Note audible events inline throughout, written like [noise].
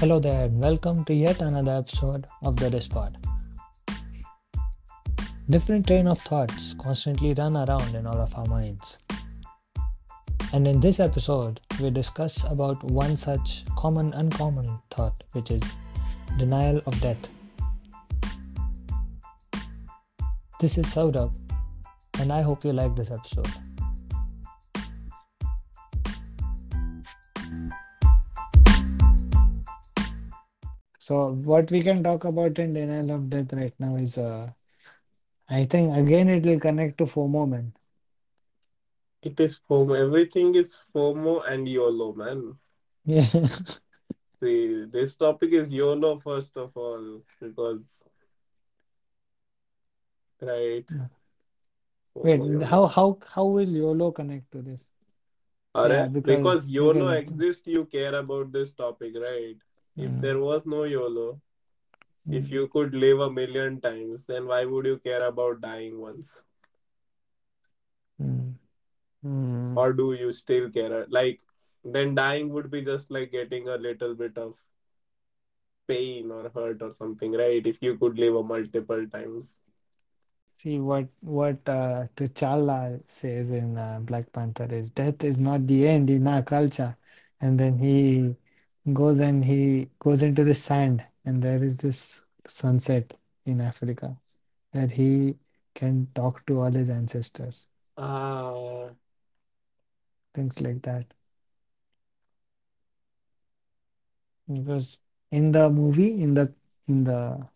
Hello there, and welcome to yet another episode of the Dispod. Different train of thoughts constantly run around in all of our minds. And in this episode, we discuss about one such common uncommon thought, which is denial of death. This is Saurabh, and I hope you like this episode. So, what we can talk about in denial of death right now is, uh, I think again it will connect to FOMO, man. It is FOMO. Everything is FOMO and YOLO, man. Yeah, [laughs] See, this topic is YOLO first of all, because right, wait, YOLO. how how how will YOLO connect to this? Yeah, Alright, because because YOLO because exists, you care about this topic, right? If mm, there was no YOLO, if mm, you could live a million times, then why would you care about dying once? mm, mm. Or do you still care? Like, then dying would be just like getting a little bit of pain or hurt or something, right? If you could live a multiple times. see what what uh, T'Challa says in uh, Black Panther is death is not the end in our culture, and then he goes and he goes into the sand, and there is this sunset in Africa where he can talk to all his ancestors, Ah, things like that. Because in the movie, in the in the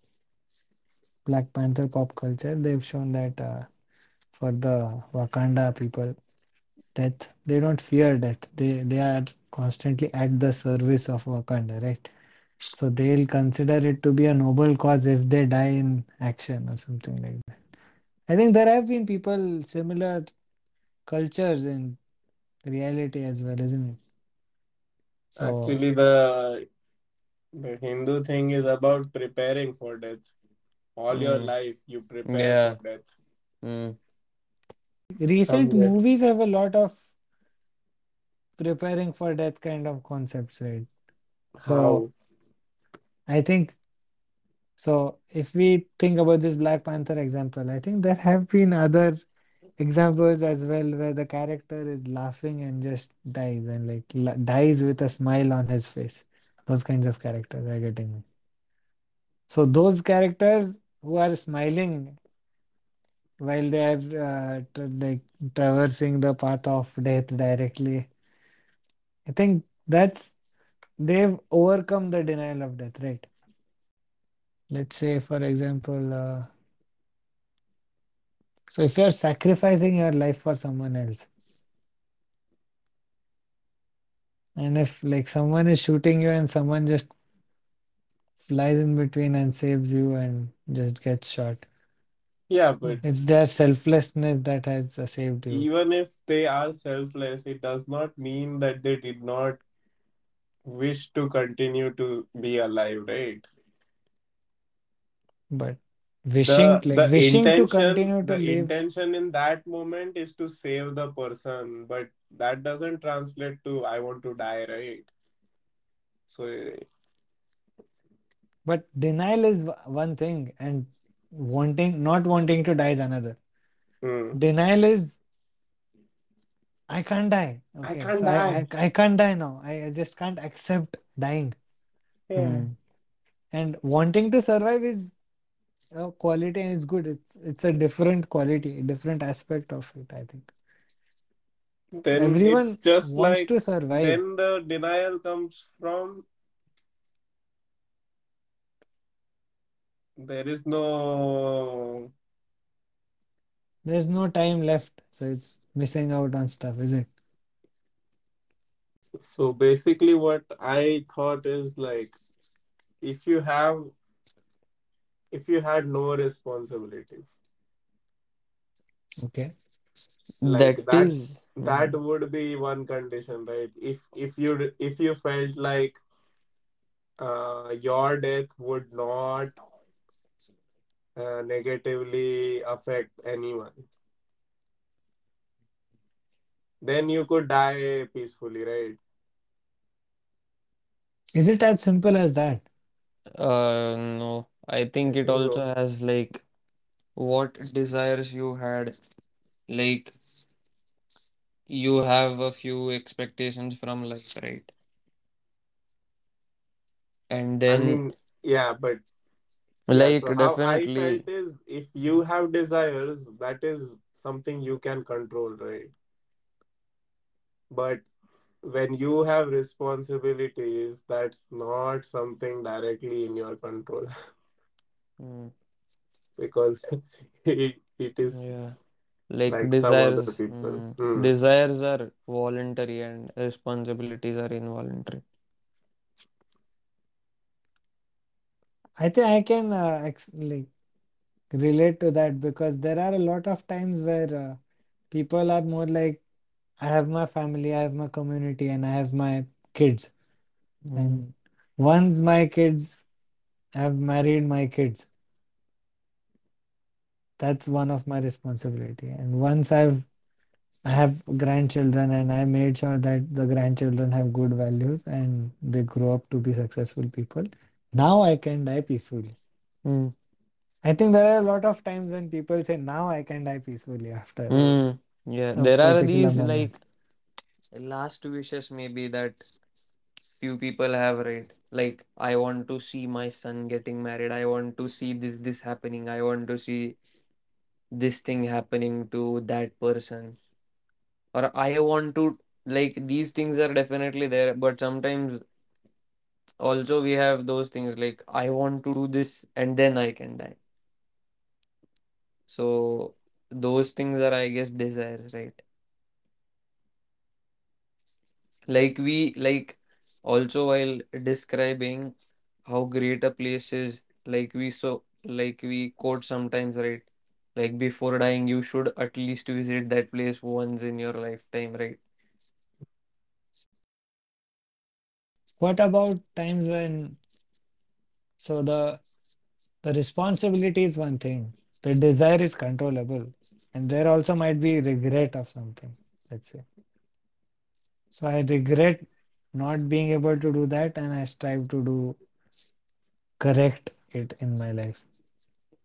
Black Panther pop culture, they've shown that uh, for the Wakanda people, death they don't fear death. They they are constantly at the service of Wakanda, right? So they'll consider it to be a noble cause if they die in action or something like that. I think there have been people similar cultures in reality as well, isn't it? So actually, the the Hindu thing is about preparing for death. All your Mm, life, you prepare for death. Mm, recent Somewhere. movies have a lot of preparing for death kind of concepts, right? So How? I think so. If we think about this Black Panther example, I think there have been other examples as well where the character is laughing and just dies and like la- dies with a smile on his face. Those kinds of characters are getting me. So those characters who are smiling while they are uh, tra- like traversing the path of death directly, I think that's they've overcome the denial of death, right? Let's say, for example, uh, so if you're sacrificing your life for someone else, and if like someone is shooting you and someone just flies in between and saves you and just gets shot, Yeah, but it's their selflessness that has uh, saved you. even if they are selfless, it does not mean that they did not wish to continue to be alive, right? But wishing, The like the wishing to intention continue to the live, intention in that moment is to save the person, but that doesn't translate to I want to die, right? So but denial is w- one thing, and wanting, not wanting to die is another. hmm. Denial is I can't die. I can't so die. I I can't die now. I, I just can't accept dying. Yeah. Hmm. And wanting to survive is a quality and it's good. It's it's a different quality, different aspect of it, I think. Then it's everyone just wants like to survive, then the denial comes from there is no there's no time left, so it's missing out on stuff, is it? so basically what I thought is like if you have if you had no responsibilities Okay. like that that is, that mm, would be one condition right if if you if you felt like uh, your death would not uh, negatively affect anyone then you could die peacefully right Is it as simple as that? Uh, no, I I think it also so. has like what desires you had. Like you have a few expectations from life, right? And I then, mean, yeah, but yeah. like, So how I definitely, felt is if you have desires, that is something you can control, right? But when you have responsibilities, that's not something directly in your control mm, because [laughs] it, it is yeah, like like desires, mm, Hmm. desires are voluntary and responsibilities are involuntary. I think I can uh, ex like relate to that because there are a lot of times where uh, people are more like, I have my family, I have my community, and I have my kids. Mm, And once my kids have married my kids, that's one of my responsibility. And once I've I have grandchildren and I made sure that the grandchildren have good values and they grow up to be successful people. Now I can die peacefully. mm, I think there are a lot of times when people say, now I can die peacefully after mm. Yeah, there are these moment. like last wishes maybe that few people have, right? Like, I want to see my son getting married. I want to see this this happening. I want to see this thing happening to that person. Or I want to like these things are definitely there, but sometimes also we have those things like I want to do this and then I can die. So those things are I guess desires, right? Like we like also while describing how great a place is, like we so like we quote sometimes, right? Like before dying, you should at least visit that place once in your lifetime, right? What about times when, so the the responsibility is one thing, the desire is controllable, and there also might be regret of something, let's say. So I regret not being able to do that, and I strive to do correct it in my life.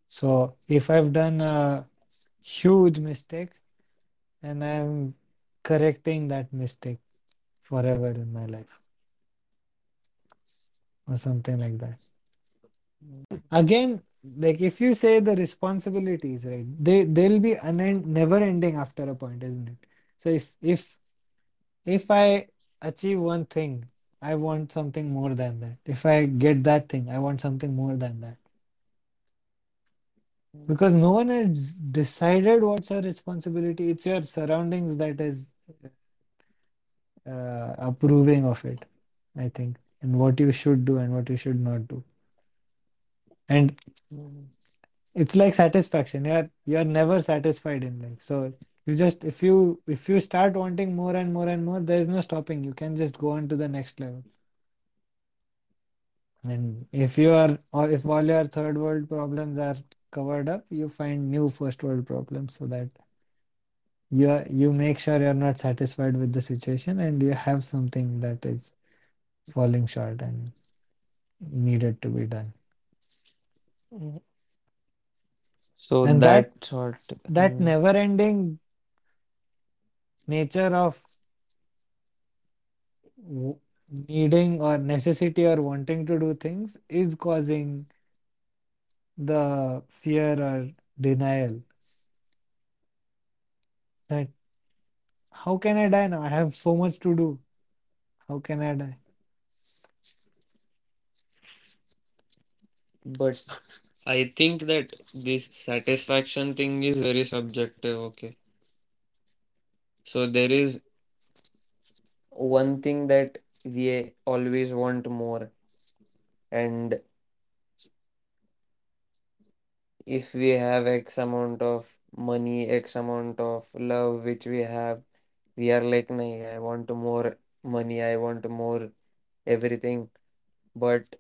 So if I've done a huge mistake, and I'm correcting that mistake forever in my life, or something like that. Again, like if you say the responsibilities, right, they they'll be unend never ending after a point, isn't it? So if if if I achieve one thing, I want something more than that. If I get that thing, I want something more than that. Because no one has decided what's your responsibility. It's your surroundings that is uh, approving of it, I think, and what you should do and what you should not do. And it's like satisfaction. You're you're never satisfied in life. So you just if you if you start wanting more and more and more, there is no stopping. You can just go on to the next level. And if you are or if all your third world problems are covered up, you find new first world problems so that you are, you make sure you're not satisfied with the situation and you have something that is falling short and needed to be done. So And that that sort. that never ending nature of needing or necessity or wanting to do things is causing the fear or denial that how can I die now? I have so much to do. How can I die? But I think that this satisfaction thing is very subjective, okay? So there is one thing that we always want more, and if we have X amount of money, X amount of love which we have, we are like, I want more money, I want more everything. But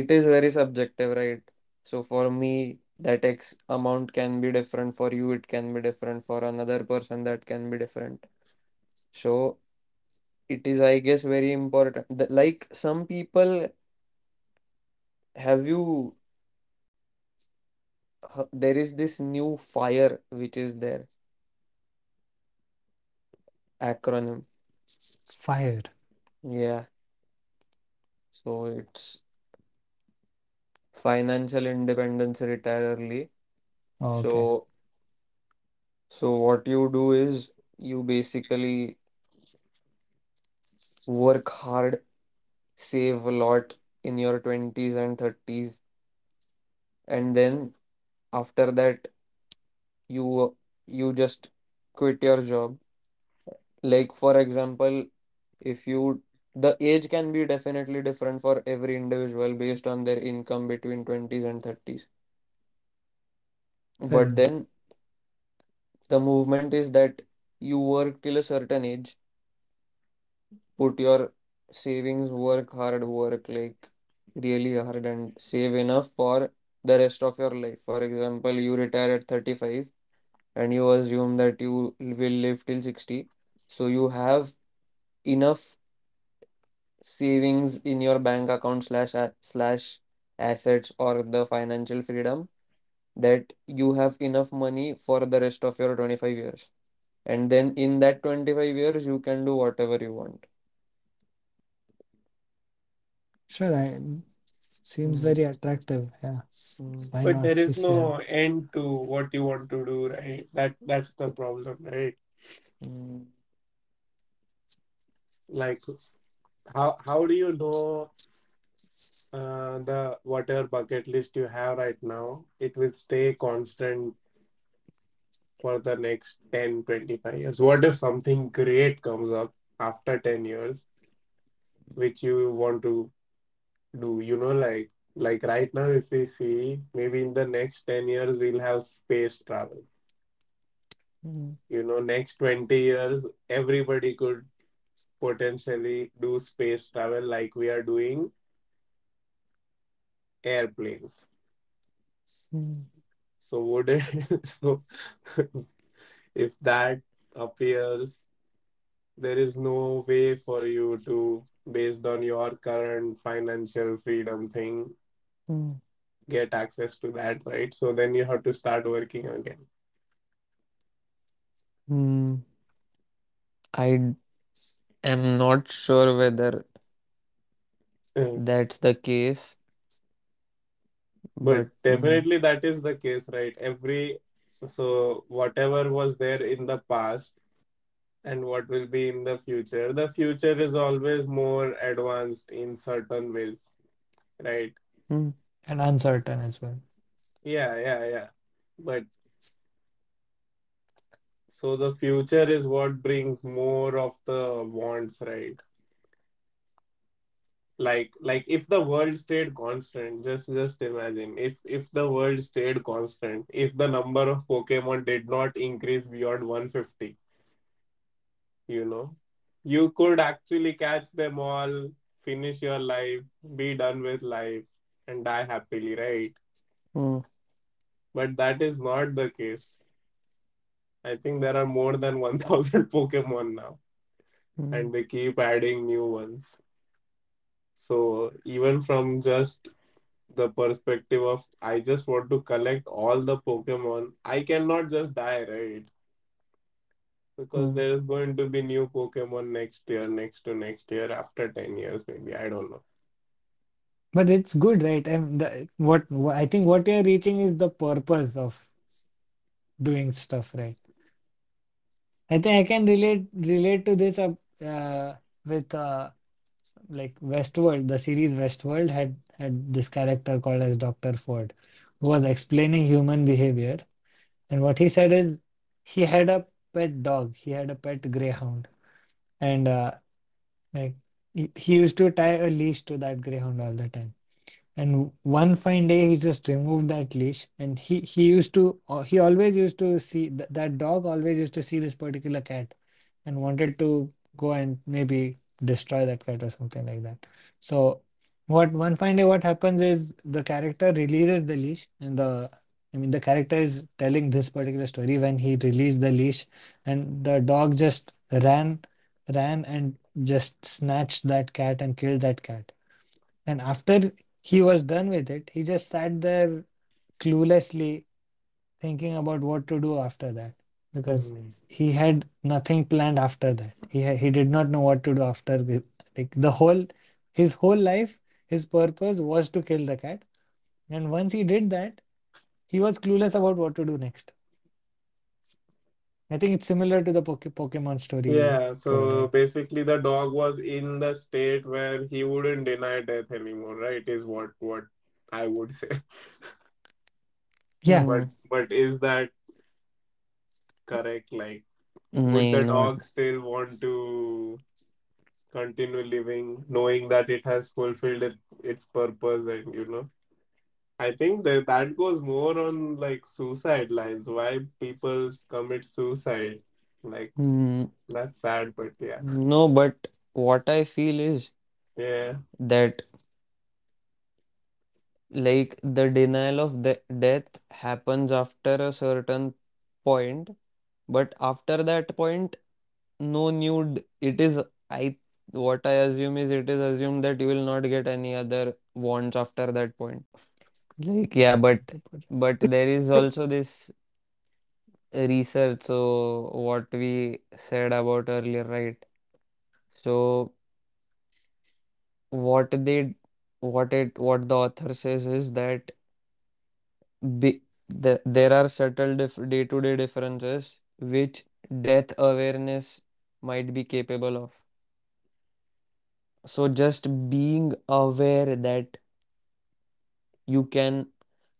it is very subjective, right? So for me, that X amount can be different. For you, it can be different. For another person, that can be different. So it is i guess very important like some people have you there is this new fire which is there acronym Fire. yeah so it's financial independence retire early. Okay. so so what you do is you basically work hard save a lot in your 20s and 30s and then after that you you just quit your job. Like for example if you the age can be definitely different for every individual based on their income between 20s and 30s Fair but then the movement is that you work till a certain age put your savings work hard work like really hard and save enough for the rest of your life. For example you retire at 35 and you assume that you will live till 60 so you have enough savings in your bank account slash slash assets or the financial freedom that you have enough money for the rest of your 25 years and then in that 25 years you can do whatever you want Sure, I, seems Mm, very attractive. Yeah, mm, why But not? there is If you have, no end to what you want to do, right? That that's the problem, right? mm, Like how how do you know uh, the whatever bucket list you have right now, it will stay constant for the next 10, 25 years? What if something great comes up after 10 years, which you want to do? You know, like like right now, if we see maybe in the next 10 years, we'll have space travel. Mm, You know, next 20 years, everybody could potentially do space travel like we are doing airplanes. So would it [laughs] so if that appears, there is no way for you to, based on your current financial freedom thing, get access to that, right? So then you have to start working again. mm. I am not sure whether Uh, that's the case, But but mm, definitely that is the case, right? Every so whatever was there in the past and what will be in the future, the future is always more advanced in certain ways, right? mm, and uncertain as well. Yeah, yeah, yeah. But so the future is what brings more of the wants, right? Like like if the world stayed constant, just just imagine if if the world stayed constant, if the number of Pokemon did not increase beyond 150, you know, you could actually catch them all, finish your life, be done with life, and die happily, right? mm, But that is not the case. I think there are more than [laughs] 1000 Pokemon now. mm, and they keep adding new ones. So even from just the perspective of I just want to collect all the Pokemon, I cannot just die, right? Because mm. there is going to be new Pokemon next year, next to next year, after 10 years, maybe. I don't know. But it's good, right? And the, what, what I think what you're reaching is the purpose of doing stuff, right? I think I can relate relate to this uh, uh, with uh, like Westworld. The series Westworld had had this character called as Dr. Ford, who was explaining human behavior. And what he said is he had a pet dog. He had a pet greyhound, and uh, like he used to tie a leash to that greyhound all the time. And one fine day, he just removed that leash, and he he used to uh, he always used to see th that dog always used to see this particular cat, and wanted to go and maybe destroy that cat or something like that. So, what one fine day, what happens is the character releases the leash, and the I mean the character is telling this particular story when he released the leash, and the dog just ran. ran and just snatched that cat and killed that cat. And after he was done with it, he just sat there cluelessly thinking about what to do after that because Mm. he had nothing planned after that. He ha he did not know what to do after like the whole his whole life, his purpose was to kill the cat. And once he did that, he was clueless about what to do next. I think it's similar to the Poke Pokemon story Yeah, so right? basically the dog was in the state where he wouldn't deny death anymore, right? Is what what I would say. Yeah, But but is that correct? Like, would the mm. dog still want to continue living, knowing that it has fulfilled its purpose, and you know? I think that that goes more on like suicide lines. Why people commit suicide? Like Hmm. that's sad, but yeah, No, but what I feel is yeah. that like the denial of the death happens after a certain point, but after that point, no new. d- It is I what I assume is it is assumed that you will not get any other wants after that point. Like yeah, but but there is [laughs] also this research. So what we said about earlier, right? So what they what it what the author says is that be, the, there are subtle dif day-to-day differences which death awareness might be capable of. So just being aware that you can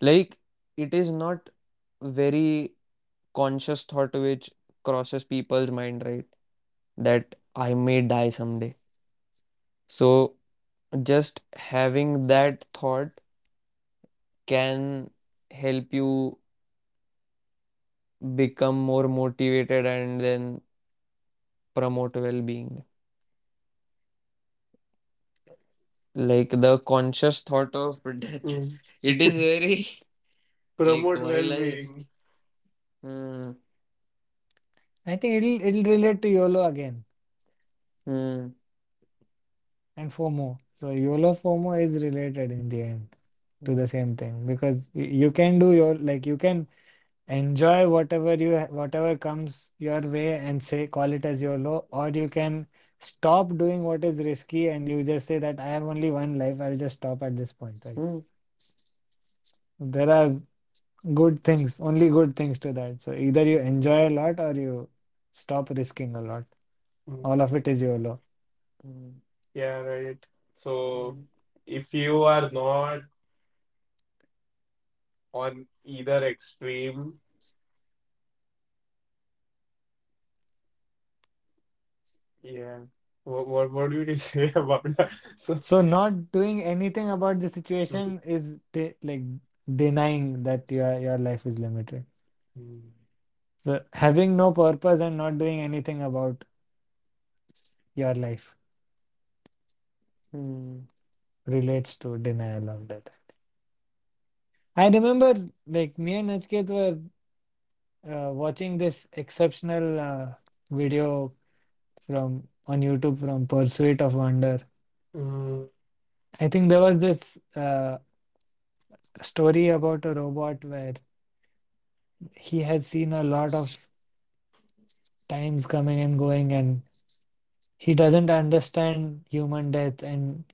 like it is not very conscious thought which crosses people's mind, right? That I may die someday. So just having that thought can help you become more motivated and then promote well-being. Like the conscious thought of [laughs] death, Mm. it is very [laughs] like Promote while I well-being. hmm, I think it'll it'll relate to YOLO again hmm, and FOMO. So YOLO FOMO is related in the end to the same thing because y- you can do your like you can enjoy whatever you ha- whatever comes your way and say call it as YOLO, or you can stop doing what is risky and you just say that I have only one life, I'll just stop at this point, right? hmm, There are good things, only good things to that. So either you enjoy a lot or you stop risking a lot. Mm. All of it is YOLO. hmm, Yeah, right. So hmm, if you are not on either extreme, yeah. What what, what do you [laughs] say about that? So So not doing anything about the situation is de like denying that your your life is limited. Mm. So having no purpose and not doing anything about your life hmm, relates to denial of that. I remember like me and Nachiket were uh, watching this exceptional uh, video from on YouTube from Pursuit of Wonder. Mm. I think there was this uh, story about a robot where he had seen a lot of times coming and going and he doesn't understand human death and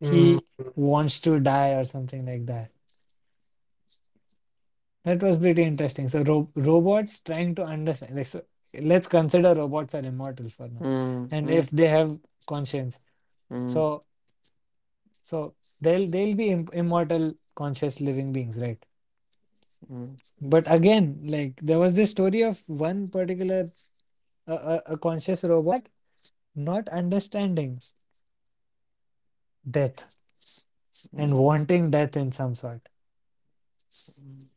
Mm. he wants to die or something like that. That was pretty interesting. So ro robots trying to understand. Like, so let's consider robots are immortal for now, hmm, and hmm, if they have conscience, hmm, so so they'll they'll be im immortal, conscious living beings, right? hmm, But again, like there was this story of one particular a, a, a conscious robot not understanding death and hmm, wanting death in some sort. hmm,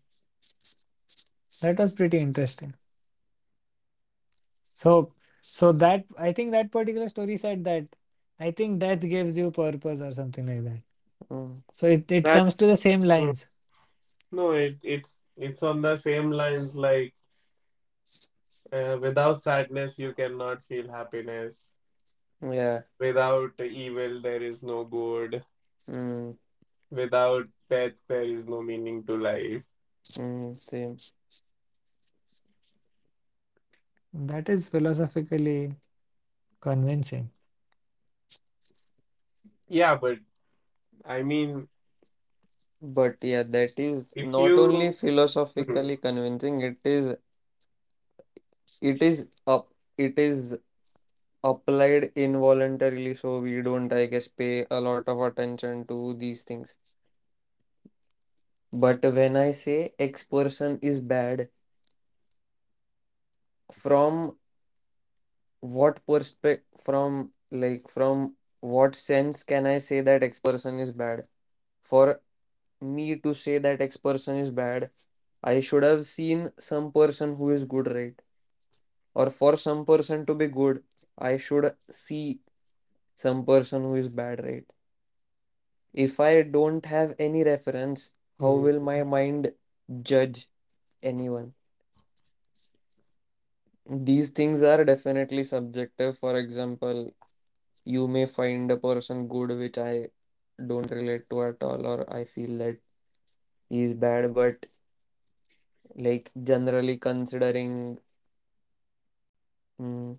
That was pretty interesting. So, so that I think that particular story said that I think death gives you purpose or something like that. hmm, So it, it comes to the same mm. lines. no, it it's it's on the same lines like uh, without sadness you cannot feel happiness. Yeah. Without evil, there is no good. Mm, Without death, there is no meaning to life. mm, same. That is philosophically convincing. Yeah, but I mean, But yeah, that is if not only you. philosophically convincing, it is it is up it is applied involuntarily, so we don't, I guess, pay a lot of attention to these things. But when I say X person is bad, from what perspective, from like from what sense can I say that X person is bad? For me to say that X person is bad, I should have seen some person who is good, right? Or for some person to be good, I should see some person who is bad, right? If I don't have any reference, how Mhm. will my mind judge anyone? These things are definitely subjective. For example, you may find a person good which I don't relate to at all, or I feel that he's bad, but like generally considering, mm,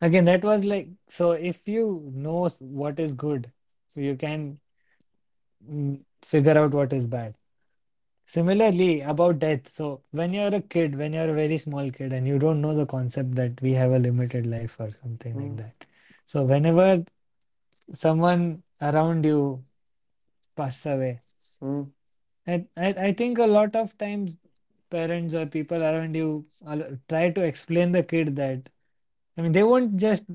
Again, that was like so if you know what is good, so you can mm, figure out what is bad. Similarly, about death. So when you're a kid, when you're a very small kid and you don't know the concept that we have a limited life or something like mm, that. So whenever someone around you passes away, mm, I, I, I think a lot of times parents or people around you al- try to explain the kid that I mean they won't just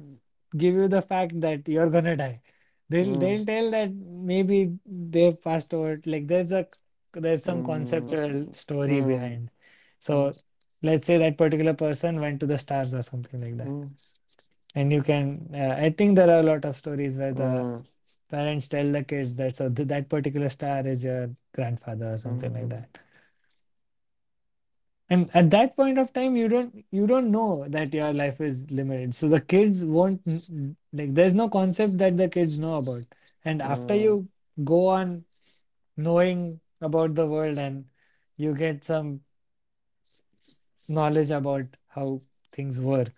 give you the fact that you're gonna die. They'll mm, they'll tell that maybe they've passed over. Like there's a there's some mm, conceptual story mm, behind. So let's say that particular person went to the stars or something like that. mm, And you can uh, I think there are a lot of stories where the parents tell the kids that so th that particular star is your grandfather or something like that. And at that point of time, you don't you don't know that your life is limited. So the kids won't like there's no concept that the kids know about. And after you go on knowing about the world and you get some knowledge about how things work,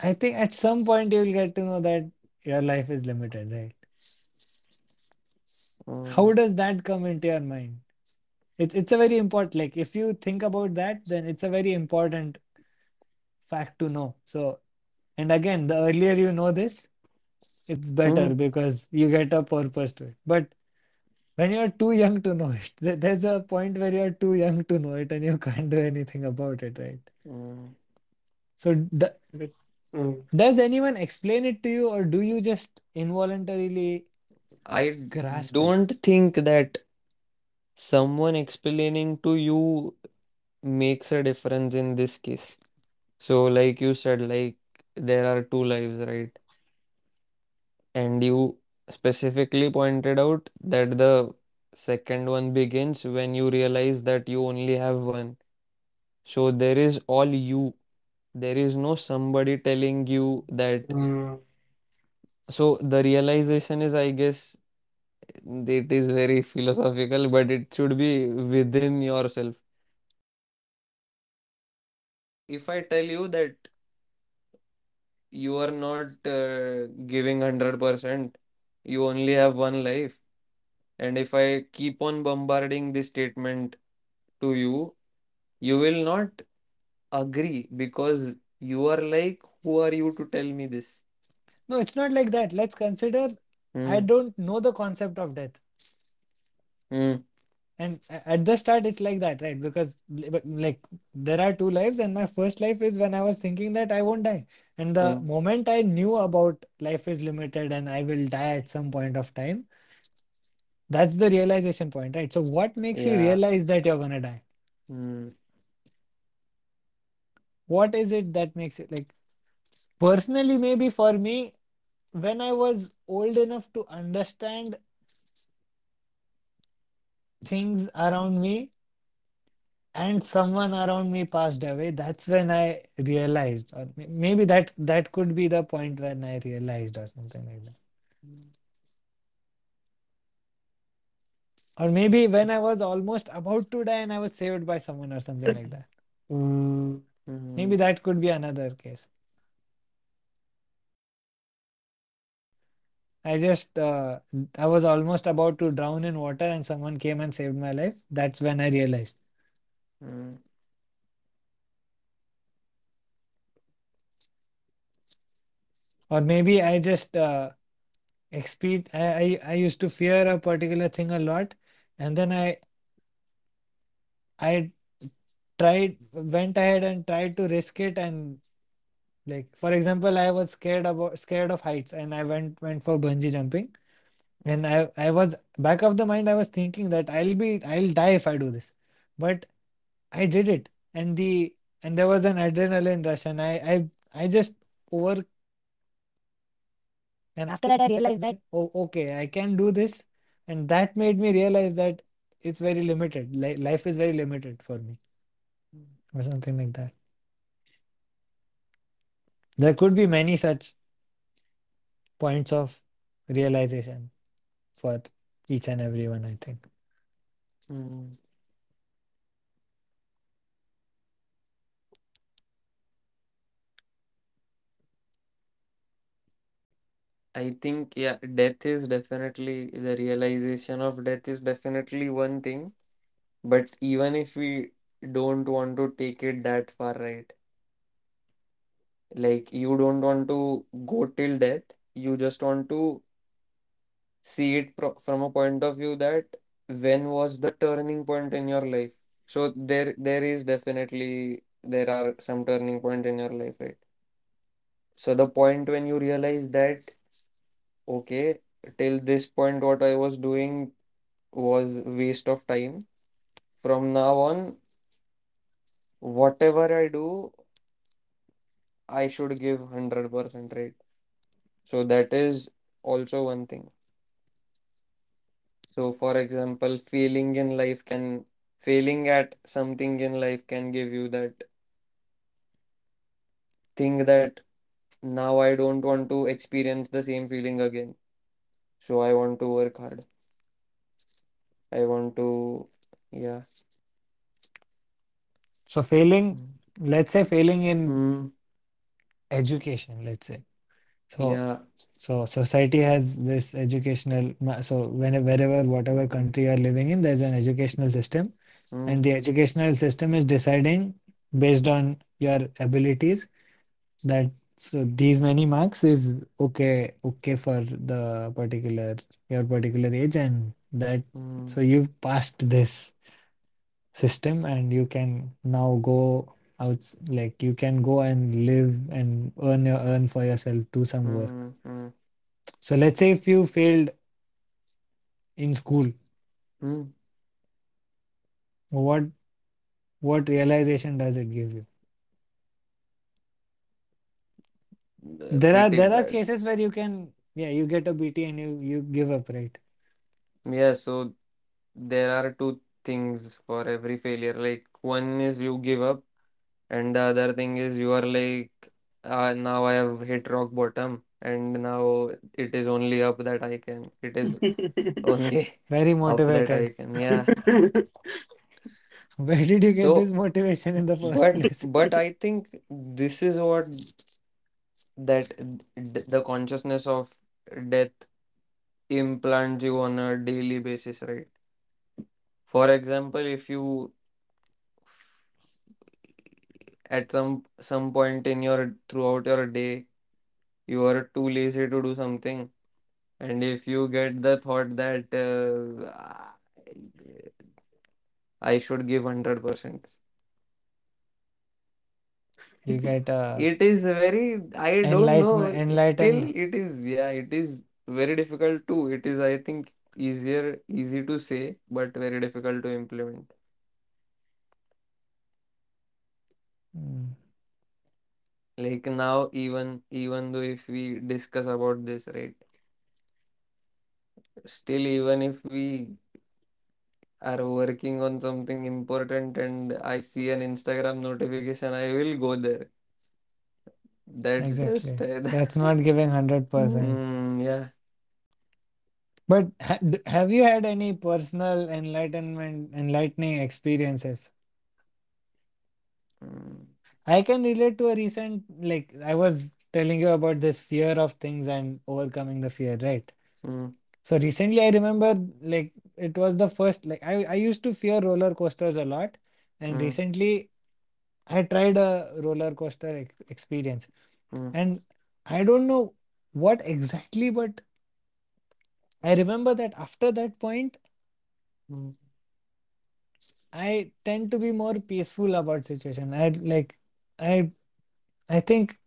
I think at some point you'll get to know that your life is limited, right? How mm, does that come into your mind? It's it's a very important like if you think about that, then it's a very important fact to know. So and again, the earlier you know this, it's better mm, because you get a purpose to it. But when you're too young to know it, there's a point where you're too young to know it and you can't do anything about it, right? mm. So, d But, mm, does anyone explain it to you, or do you just involuntarily I grasp don't think that someone explaining to you makes a difference in this case. So, like you said, like there are two lives, right? And you specifically pointed out that the second one begins when you realize that you only have one. So, there is all you. There is no somebody telling you that. mm, So, the realization is, I guess, it is very philosophical, but it should be within yourself. If I tell you that you are not uh, giving 100%, you only have one life. And if I keep on bombarding this statement to you, you will not agree because you are like, who are you to tell me this? No, it's not like that. Let's consider I Hmm. don't know the concept of death. Hmm. And at the start, it's like that, right? Because like there are two lives, and my first life is when I was thinking that I won't die. And the Hmm. moment I knew about life is limited and I will die at some point of time, that's the realization point, right? So what makes you realize that you're gonna die? Hmm. What is it that makes it like personally, maybe for me, when I was old enough to understand things around me, and someone around me passed away that's when i realized or maybe that that could be the point when i realized or something like that. Or maybe when i was almost about to die and i was saved by someone or something like that. [laughs] Mm, maybe that could be another case i just uh, i was almost about to drown in water and someone came and saved my life. That's when i realized. Mm, or maybe i just uh, expe- I, I i used to fear a particular thing a lot. And then i i tried went ahead and tried to risk it and like for example i was scared about scared of heights and i went went for bungee jumping. And i i was back of the mind i was thinking that i'll be i'll die if i do this. But i did it. And the and there was an adrenaline rush and i i i just over and after that i realized that oh okay i can do this. And that made me realize that it's very limited. Li- life is very limited for me. Hmm. Or something like that there could be many such points of realization for each and everyone, I think. mm. I think yeah, death is definitely the realization of death is definitely one thing. But even if we don't want to take it that far, right? Like you don't want to go till death, you just want to see it pro- from a point of view that when was the turning point in your life. So there there is definitely there are some turning points in your life, right? So the point when you realize that okay, till this point what I was doing was waste of time. From now on, whatever I do, I should give 100% right. So that is also one thing. So for example, failing in life can failing at something in life can give you that thing that now I don't want to experience the same feeling again. So I want to work hard. I want to yeah. So failing, Mm. let's say failing in Mm, education, let's say. So yeah. so society has this educational ma- so whenever, wherever whatever country you're living in, there's an educational system, and Mm, the educational system is deciding based on your abilities that so these many marks is okay okay for the particular your particular age and that mm, so you've passed this system and you can now go out like you can go and live and earn your earn for yourself do some work. Mm, mm, so let's say if you failed in school mm. what what realization does it give you? Uh, there are there are cases where you can yeah you get a bt and you you give up right? Yeah, so there are two things for every failure. Like one is you give up, and the other thing is you are like, uh, now I have hit rock bottom, and now it is only up that I can. It is [laughs] only very up that I motivated can. Yeah. [laughs] where did you get this motivation in the first but place [laughs] but I think this is what that d- the consciousness of death implants you on a daily basis, right? For example, if you at some some point in your throughout your day you are too lazy to do something. And if you get the thought that uh, i should give 100% you get uh it is very i don't enlighten know still enlighten it is yeah it is very difficult too it is i think easier easy to say but very difficult to implement Mm. like now even even though if we discuss about this right still even if we are working on something important and I see an Instagram notification, I will go there. That's just Exactly. uh, [laughs] That's that's not giving 100%. mm, yeah. But ha d- have you had any personal enlightenment, enlightening experiences? I can relate to a recent, like I was telling you about this fear of things and overcoming the fear, right? mm, So recently I remember like it was the first, like I, I used to fear roller coasters a lot. And mm, recently I tried a roller coaster ex experience. mm, And I don't know what exactly, but I remember that after that point, mm, I tend to be more peaceful about situation. I like I I think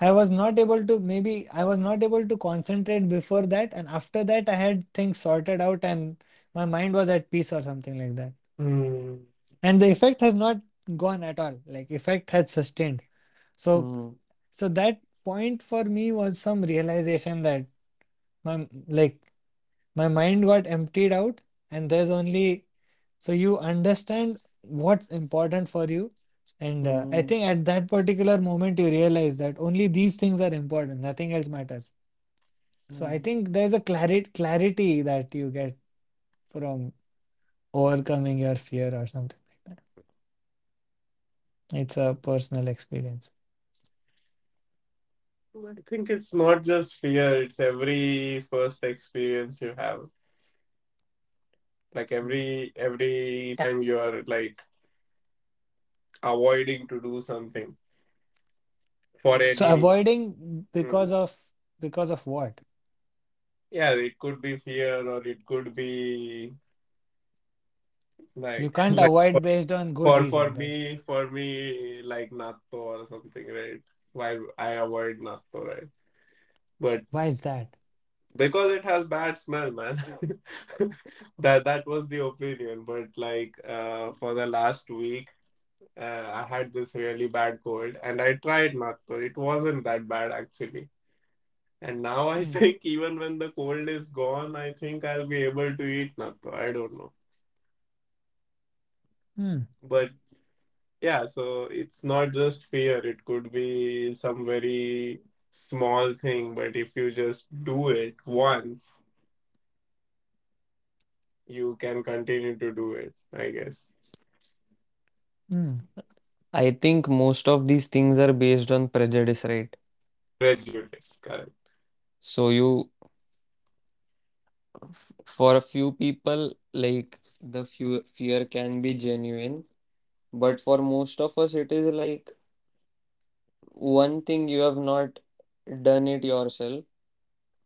I was not able to maybe I was not able to concentrate before that, and after that I had things sorted out and my mind was at peace or something like that. Hmm. And the effect has not gone at all. Like effect has sustained. So mm, so that point for me was some realization that my like my mind got emptied out and there's only so you understand what's important for you. And uh, i mm, think at that particular moment you realize that only these things are important. Nothing else matters. So i mm, think there's a clarity clarity that you get from overcoming your fear or something like that. It's a personal experience. I think it's not just fear, it's every first experience you have. Like every every time you are like avoiding to do something for it so avoiding Hmm. because of because of what yeah, it could be fear or it could be like you can't like avoid [laughs] based on good for for right me for me like natto or something, right? Why I avoid natto, right? But why is that because it has bad smell, man. [laughs] that that was the opinion. But like uh, for the last week, uh, I had this really bad cold, and I tried natto. It wasn't that bad actually. And now I hmm. think even when the cold is gone, I think I'll be able to eat natto. I don't know, Hmm. but yeah. So it's not just fear. It could be some very small thing, but if you just do it once, you can continue to do it. I guess. Hmm. I think most of these things are based on prejudice, right? Prejudice, correct. So you, f- for a few people, like the few, fear can be genuine, but for most of us, it is like one thing you have not done it yourself,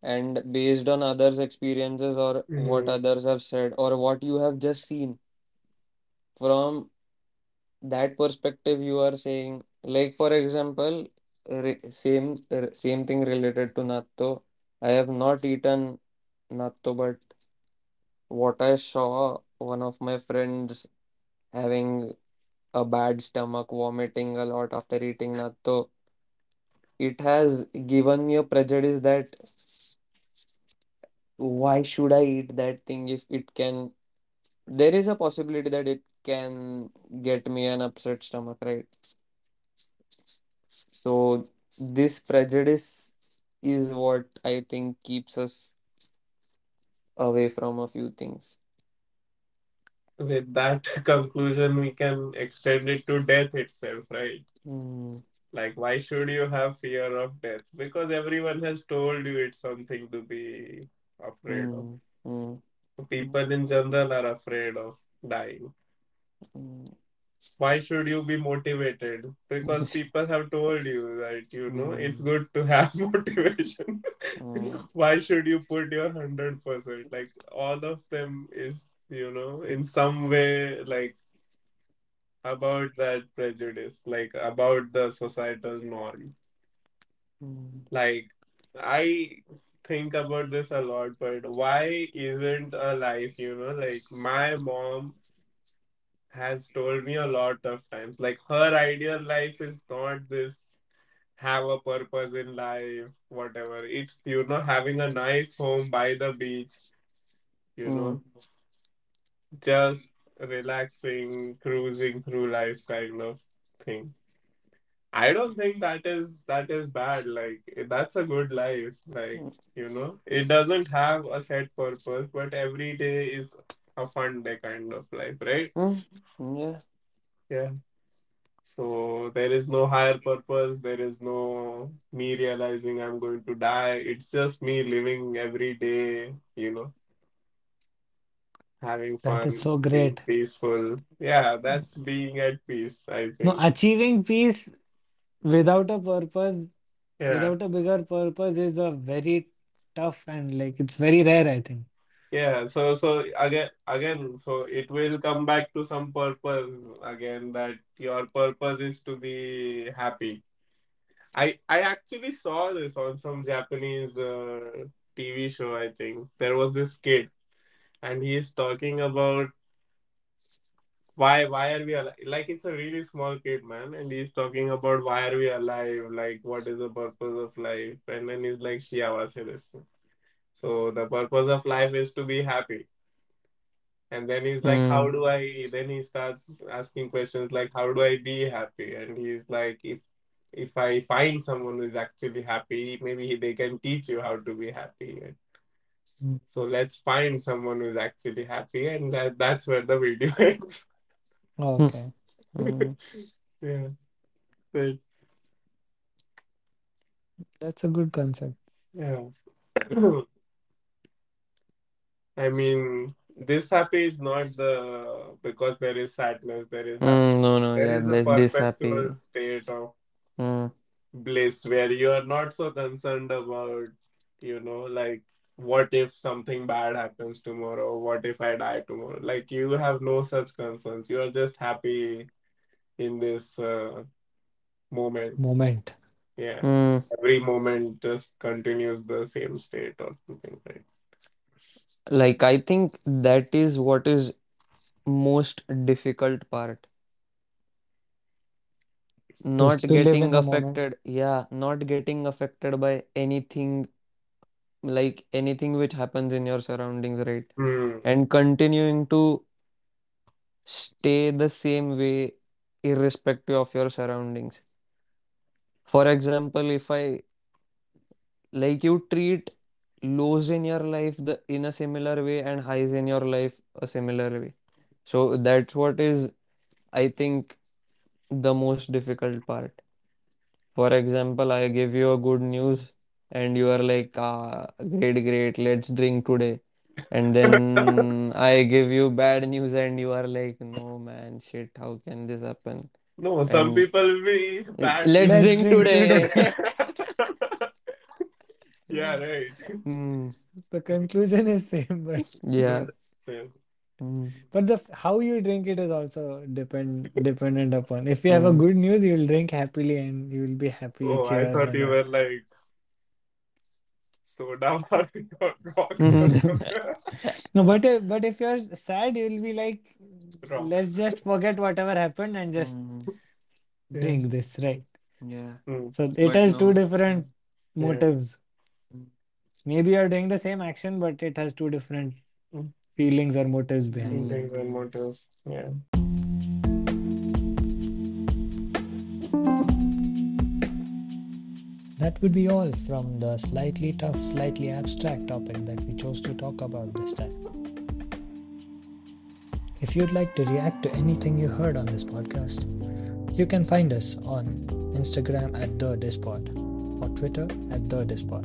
and based on others' experiences or what Mm. others have said or what you have just seen from that perspective, you are saying, like for example, re- same same thing related to natto. I have not eaten natto, but what I saw one of my friends having a bad stomach, vomiting a lot after eating natto, it has given me a prejudice that why should I eat that thing if it can? There is a possibility that it can get me an upset stomach, right? So this prejudice is what I think keeps us away from a few things. With that [laughs] conclusion, we can extend it to death itself, right? Mm, Like, why should you have fear of death? Because everyone has told you it's something to be afraid of. mm, mm, People in general are afraid of dying. mm. Why should you be motivated? Because [laughs] people have told you that, you know, it's Mm, good to have [laughs] motivation. mm, Why should you put your 100%? Like, all of them is, you know, in some way, like, about that prejudice, like, about the societal norm. mm, Like, I think about this a lot, but why isn't a life, you know, like, my mom has told me a lot of times, like, her ideal life is not this have a purpose in life, whatever. It's, you know, having a nice home by the beach, you mm, know, just relaxing, cruising through life kind of thing. I don't think that is that is bad. Like that's a good life. Like you know, it doesn't have a set purpose, but every day is a fun day kind of life, right? Mm, yeah. Yeah. So there is no higher purpose. There is no me realizing I'm going to die. It's just me living every day. You know, having fun. That is so great. peaceful. Yeah, that's being at peace. I think. No, achieving peace without a purpose, Yeah. without a bigger purpose is a very tough and like it's very rare, I think. Yeah, so so again again so it will come back to some purpose again that your purpose is to be happy. I I actually saw this on some Japanese uh, TV show I think. There was this kid and he is talking about why why are we alive like it's a really small kid man and he's talking about why are we alive like what is the purpose of life and then he's like. So the purpose of life is to be happy. And then he's like, How Mm, do I then he starts asking questions like how do I be happy? And he's like, if if I find someone who is actually happy, maybe they can teach you how to be happy. Mm. So let's find someone who's actually happy, and that, that's where the video [laughs] ends. Okay. mm. [laughs] yeah. But, That's a good concept. yeah. [clears throat] I mean, this happy is not the because there is sadness, there is Mm, no, no, There yeah, is a this, this happy. state of Mm, bliss where you are not so concerned about, you know, like what if something bad happens tomorrow? What if I die tomorrow? Like you have no such concerns. You are just happy in this uh, moment. Moment. Yeah. mm. Every moment just continues the same state or something, right? Like, I think that is what is most difficult part. Not to live in getting affected, yeah, not getting affected by anything, like anything which happens in your surroundings, right? Hmm. And continuing to stay the same way irrespective of your surroundings. For example, if I like you treat lows in your life the in a similar way and highs in your life a similar way. So that's what is, I think, the most difficult part. For example, I give you a good news and you are like, ah, great, great, let's drink today. And then [laughs] I give you bad news and you are like, no man, shit, how can this happen? No, some And people will be bad let's Let's drink drink today. today. [laughs] Yeah, right. Mm, The conclusion is same, but yeah. Same. Mm, but the f- how you drink it is also depend dependent upon. If you have a mm. good news, you'll drink happily and you will be happy, Oh, I cheers thought and you all. were like soda [laughs] or rock. No, but if, but if you're sad, you'll be like, Rocks. let's just forget whatever happened and just Mm, Yeah. drink this, right? yeah. Mm. So it But has two different Yeah. motives. Mm. Maybe you're doing the same action, but it has two different Mm. feelings or motives behind it. Feelings and motives. Yeah. That would be all from the slightly tough, slightly abstract topic that we chose to talk about this time. If you'd like to react to anything you heard on this podcast, you can find us on Instagram at The Dispod or Twitter at The Dispod.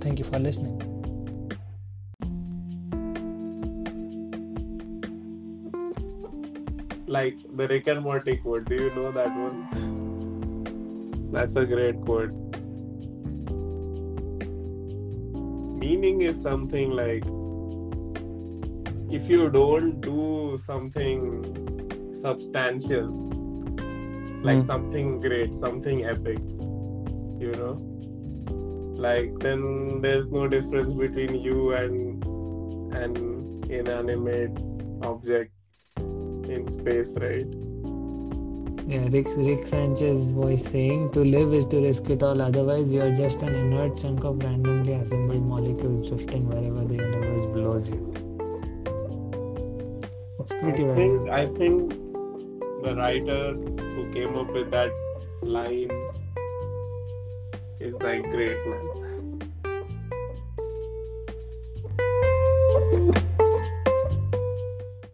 Thank you for listening. Like the Rick and Morty quote. Do you know that one? That's a great quote. Meaning is something like if you don't do something substantial, like Mm. something great, something epic, you know, like then there's no difference between you and an inanimate object in space, right? Yeah, Rick, Rick Sanchez's voice saying, To live is to risk it all, otherwise, you're just an inert chunk of randomly assembled molecules drifting wherever the universe blows you. It's pretty I think. I think the writer who came up with that line is like great man.